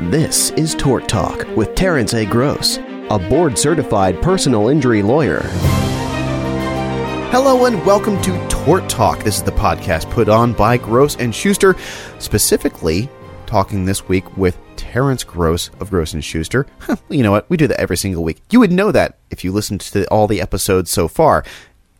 This is Tort Talk with Terence A. Gross, a board certified personal injury lawyer. Hello and welcome to Tort Talk. This is the podcast put on by Gross and Schuster, specifically talking this week with Terence Gross of Gross and Schuster. you know what? We do that every single week. You would know that if you listened to all the episodes so far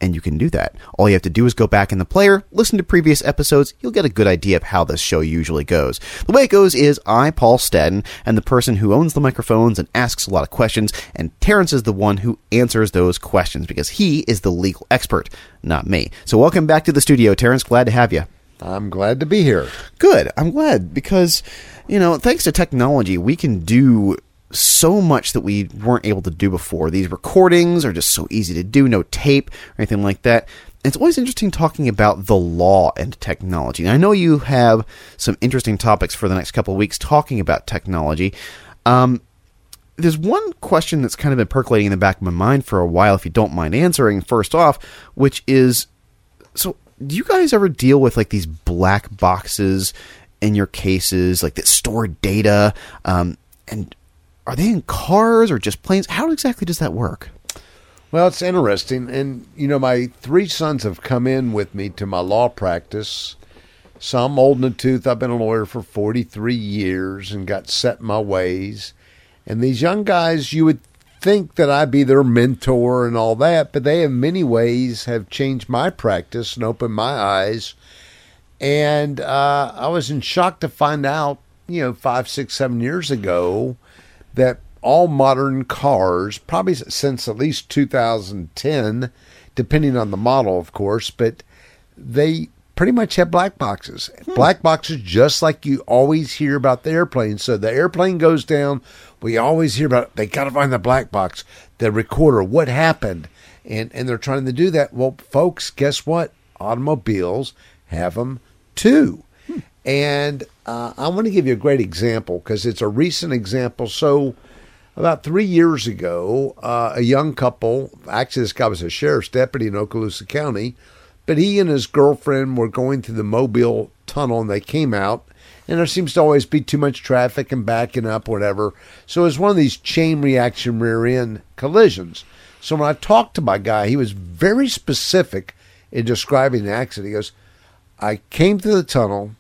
and you can do that. All you have to do is go back in the player, listen to previous episodes, you'll get a good idea of how this show usually goes. The way it goes is I, Paul Stadden, and the person who owns the microphones and asks a lot of questions, and Terence is the one who answers those questions because he is the legal expert, not me. So welcome back to the studio, Terence. Glad to have you. I'm glad to be here. Good. I'm glad because, you know, thanks to technology, we can do so much that we weren't able to do before. These recordings are just so easy to do, no tape or anything like that. It's always interesting talking about the law and technology. And I know you have some interesting topics for the next couple of weeks talking about technology. Um, there's one question that's kind of been percolating in the back of my mind for a while, if you don't mind answering, first off, which is so do you guys ever deal with like these black boxes in your cases, like that store data? Um, and are they in cars or just planes? How exactly does that work? Well, it's interesting. And, you know, my three sons have come in with me to my law practice. Some old in the tooth. I've been a lawyer for 43 years and got set in my ways. And these young guys, you would think that I'd be their mentor and all that, but they in many ways have changed my practice and opened my eyes. And uh, I was in shock to find out, you know, five, six, seven years ago that all modern cars, probably since at least 2010, depending on the model, of course, but they pretty much have black boxes. Hmm. Black boxes, just like you always hear about the airplane. So the airplane goes down. We always hear about they got to find the black box, the recorder, what happened, and and they're trying to do that. Well, folks, guess what? Automobiles have them too. And uh, I want to give you a great example because it's a recent example. So, about three years ago, uh, a young couple, actually, this guy was a sheriff's deputy in Okaloosa County, but he and his girlfriend were going through the Mobile tunnel and they came out. And there seems to always be too much traffic and backing up, whatever. So it was one of these chain reaction rear end collisions. So when I talked to my guy, he was very specific in describing the accident. He goes, I came through the tunnel.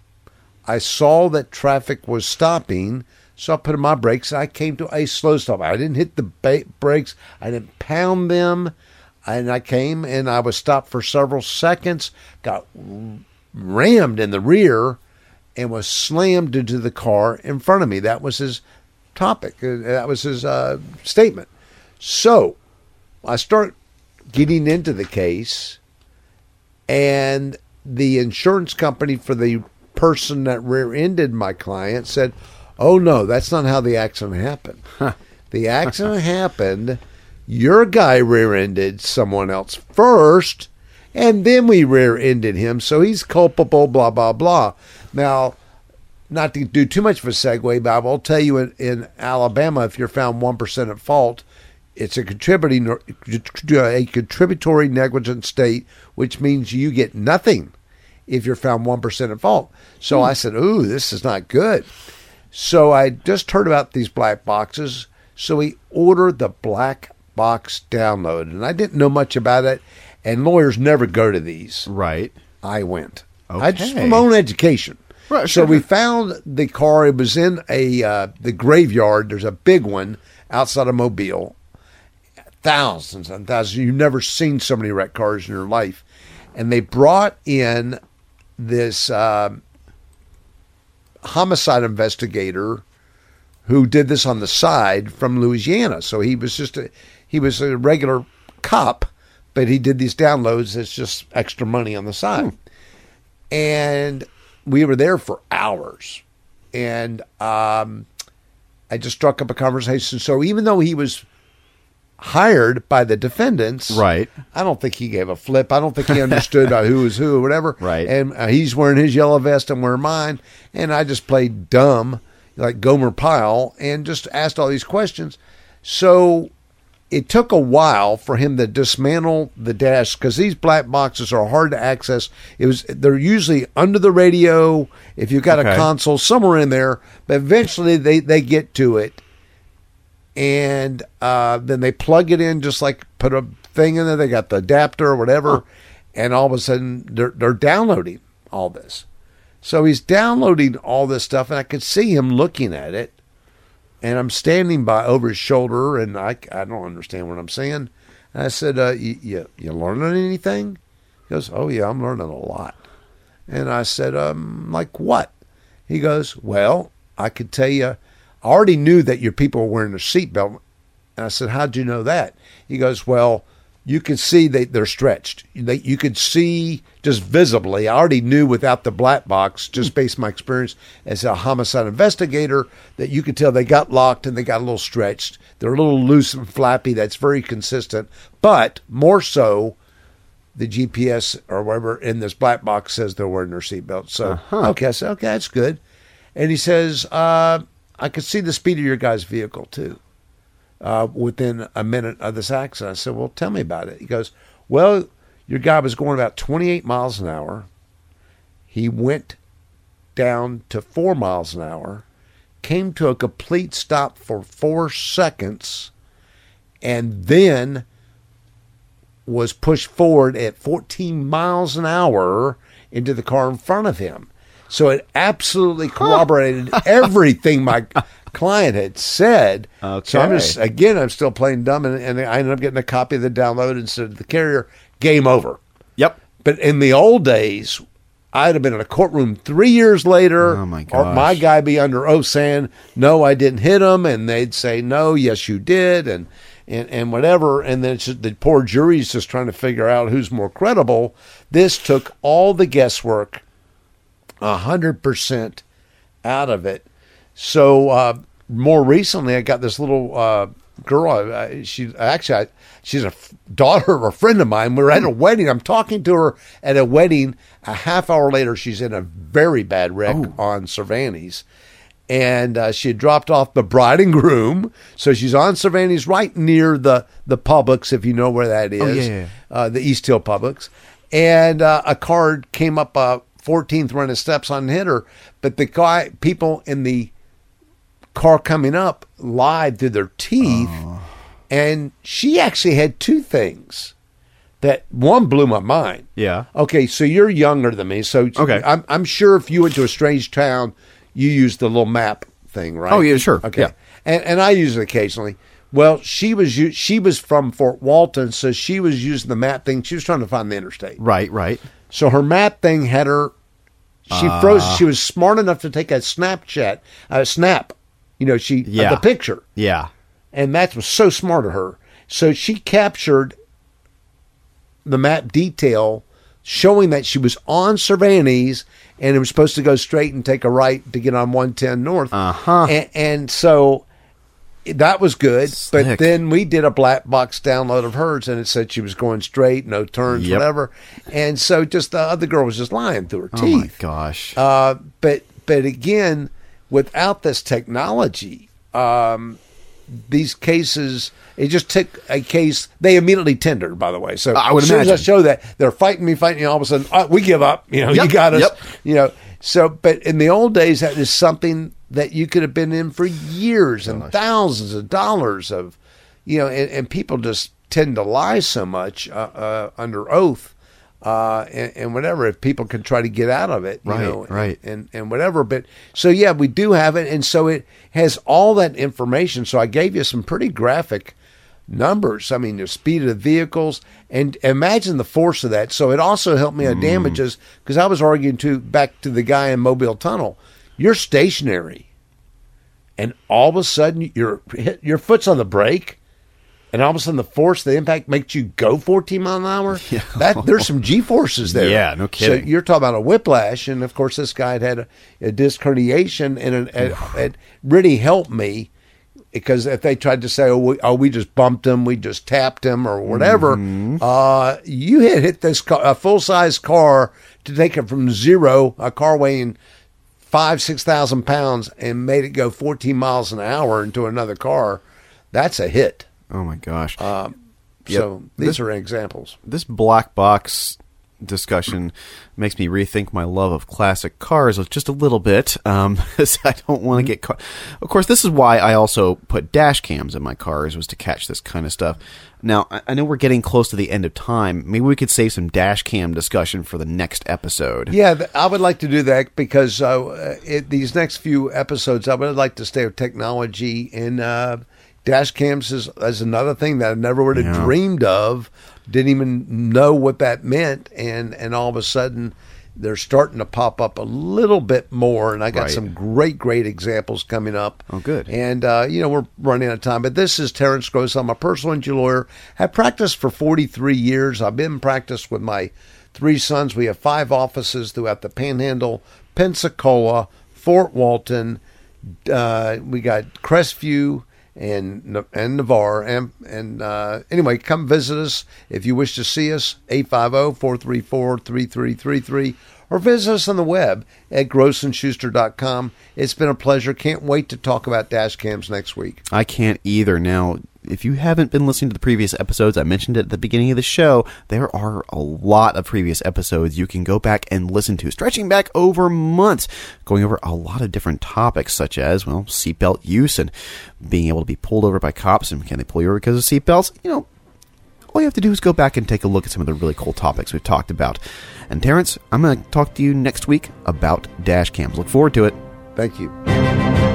I saw that traffic was stopping, so I put my brakes. and I came to a slow stop. I didn't hit the ba- brakes. I didn't pound them. And I came and I was stopped for several seconds, got rammed in the rear, and was slammed into the car in front of me. That was his topic. Uh, that was his uh, statement. So I start getting into the case, and the insurance company for the person that rear-ended my client said, "Oh no, that's not how the accident happened. the accident happened. Your guy rear-ended someone else first, and then we rear-ended him, so he's culpable." Blah blah blah. Now, not to do too much of a segue, but I will tell you in, in Alabama, if you're found one percent at fault, it's a contributing a contributory negligent state, which means you get nothing if you're found 1% at fault. So hmm. I said, Ooh, this is not good. So I just heard about these black boxes. So we ordered the black box download. And I didn't know much about it. And lawyers never go to these. Right. I went. Okay. I just from my own education. Right, so we found the car. It was in a uh, the graveyard. There's a big one outside of Mobile. Thousands and thousands. You've never seen so many wrecked cars in your life. And they brought in this uh, homicide investigator who did this on the side from Louisiana. So he was just a he was a regular cop, but he did these downloads as just extra money on the side. Hmm. And we were there for hours, and um, I just struck up a conversation. So even though he was hired by the defendants. Right. I don't think he gave a flip. I don't think he understood uh, who was who or whatever. Right. And uh, he's wearing his yellow vest and wearing mine. And I just played dumb like Gomer Pyle and just asked all these questions. So it took a while for him to dismantle the dash because these black boxes are hard to access. It was they're usually under the radio if you've got Okay. a console somewhere in there, but eventually they they get to it, and uh, then they plug it in just like put a thing in there. They got the adapter or whatever, and all of a sudden they're they're downloading all this. So he's downloading all this stuff, and I could see him looking at it and I'm standing by over his shoulder, and I, I don't understand what I'm saying. And I said, uh, you, you, you learning anything? He goes, oh, yeah, I'm learning a lot. And I said, um, like what? He goes, well, I could tell you, I already knew that your people were wearing a seatbelt. And I said, how'd you know that? He goes, well, you can see they, they're stretched. They, you could see just visibly. I already knew without the black box, just based on my experience as a homicide investigator, that you could tell they got locked and they got a little stretched. They're a little loose and flappy. That's very consistent. But more so, the GPS or whatever in this black box says they're wearing their seatbelt. So, okay, I said, okay, that's good. And he says, uh, I could see the speed of your guy's vehicle too uh, within a minute of this accident. I said, Well, tell me about it. He goes, Well, your guy was going about 28 miles an hour. He went down to four miles an hour, came to a complete stop for four seconds, and then was pushed forward at 14 miles an hour into the car in front of him. So it absolutely corroborated everything my client had said. So I'm just again, I'm still playing dumb, and, and I ended up getting a copy of the download instead of the carrier. Game over. Yep. But in the old days, I'd have been in a courtroom three years later. Oh, my gosh. Or my guy be under oath saying, "No, I didn't hit him," and they'd say, "No, yes, you did," and and and whatever. And then it's just, the poor jury's just trying to figure out who's more credible. This took all the guesswork, a hundred percent out of it. So uh, more recently, I got this little uh, girl. Uh, she actually, I, she's a f- daughter of a friend of mine. We were at a wedding. I'm talking to her at a wedding. A half hour later, she's in a very bad wreck on Cervantes. And uh, she had dropped off the bride and groom, so she's on Cervantes, right near the the Publix, if you know where that is, Oh, yeah, yeah. Uh, the East Hill Publix. And uh, a card came up uh, 14th run of steps on and hit her, but the guy, people in the car coming up lied through their teeth. Uh. And she actually had two things that one blew my mind. Yeah. Okay, so you're younger than me. So Okay. I'm, I'm sure if you went to a strange town, you used the little map thing, right? Oh, yeah, sure. Okay. Yeah. And, and I use it occasionally. Well, she was she was from Fort Walton, so she was using the map thing. She was trying to find the interstate. Right, right. So her map thing had her. She Ah. froze. She was smart enough to take a Snapchat, a snap. You know, she Yeah. the picture, Yeah. and that was so smart of her. So she captured the map detail, showing that she was on Cervantes and it was supposed to go straight and take a right to get on one ten north. Uh-huh. And, and so that was good. But then we did a black box download of hers, and it said she was going straight, no turns, Yep. whatever. And so just the other girl was just lying through her teeth. Oh my gosh. Uh, but but again, without this technology, um, these cases it just took a case. They immediately tendered, by the way. So I would as soon as I show that they're fighting me, fighting me, all of a sudden "Oh, we give up. You know, Yep, you got us. yep. You know. So, but in the old days, that is something that you could have been in for years and thousands of dollars of, you know, and, and people just tend to lie so much uh, uh, under oath. Uh, and, and whatever, if people can try to get out of it, you Right, know, right. and and whatever. But so yeah, we do have it, and so it has all that information. So I gave you some pretty graphic numbers. I mean, the speed of the vehicles, and imagine the force of that. So it also helped me on damages because I was arguing to back to the guy in Mobile Tunnel. You're stationary, and all of a sudden your your foot's on the brake. And all of a sudden, the force, the impact makes you go 14 mile an hour. Yeah. That there's some G forces there. Yeah, no kidding. So you're talking about a whiplash, and of course, this guy had had a, a disc herniation, and it, it, it really helped me because if they tried to say, "Oh, we, oh, we just bumped him, we just tapped him, or whatever," Mm-hmm. uh, you had hit this car, a full size car to take it from zero, a car weighing five, six thousand pounds, and made it go 14 miles an hour into another car. That's a hit. Oh my gosh. Um, Yep. So these This- are examples. this black box discussion makes me rethink my love of classic cars just a little bit. Um, I don't want to get caught. Of course, this is why I also put dash cams in my cars was to catch this kind of stuff. Now, I I know we're getting close to the end of time. Maybe we could save some dash cam discussion for the next episode. Yeah, I would like to do that because uh, it, these next few episodes, I would like to stay with technology and uh, dash cams is, is another thing that I never would have Yeah. dreamed of. Didn't even know what that meant, and and all of a sudden. They're starting to pop up a little bit more, and I got Right. some great, great examples coming up. Oh, good. And uh, you know we're running out of time, but this is Terence Gross. I'm a personal injury lawyer. Have practiced for 43 years. I've been in practice with my three sons. We have five offices throughout the Panhandle, Pensacola, Fort Walton. Uh, we got Crestview and and Navarre. And and uh, anyway, come visit us if you wish to see us. 850-434-3333 or visit us on the web at grossandschuster.com. It's been a pleasure. Can't wait to talk about dash cams next week. I can't either. Now, if you haven't been listening to the previous episodes, I mentioned it at the beginning of the show, there are a lot of previous episodes you can go back and listen to, stretching back over months, going over a lot of different topics, such as, well, seatbelt use and being able to be pulled over by cops and can they pull you over because of seatbelts? You know, all you have to do is go back and take a look at some of the really cool topics we've talked about. And Terence, I'm going to talk to you next week about dash cams. Look forward to it. Thank you.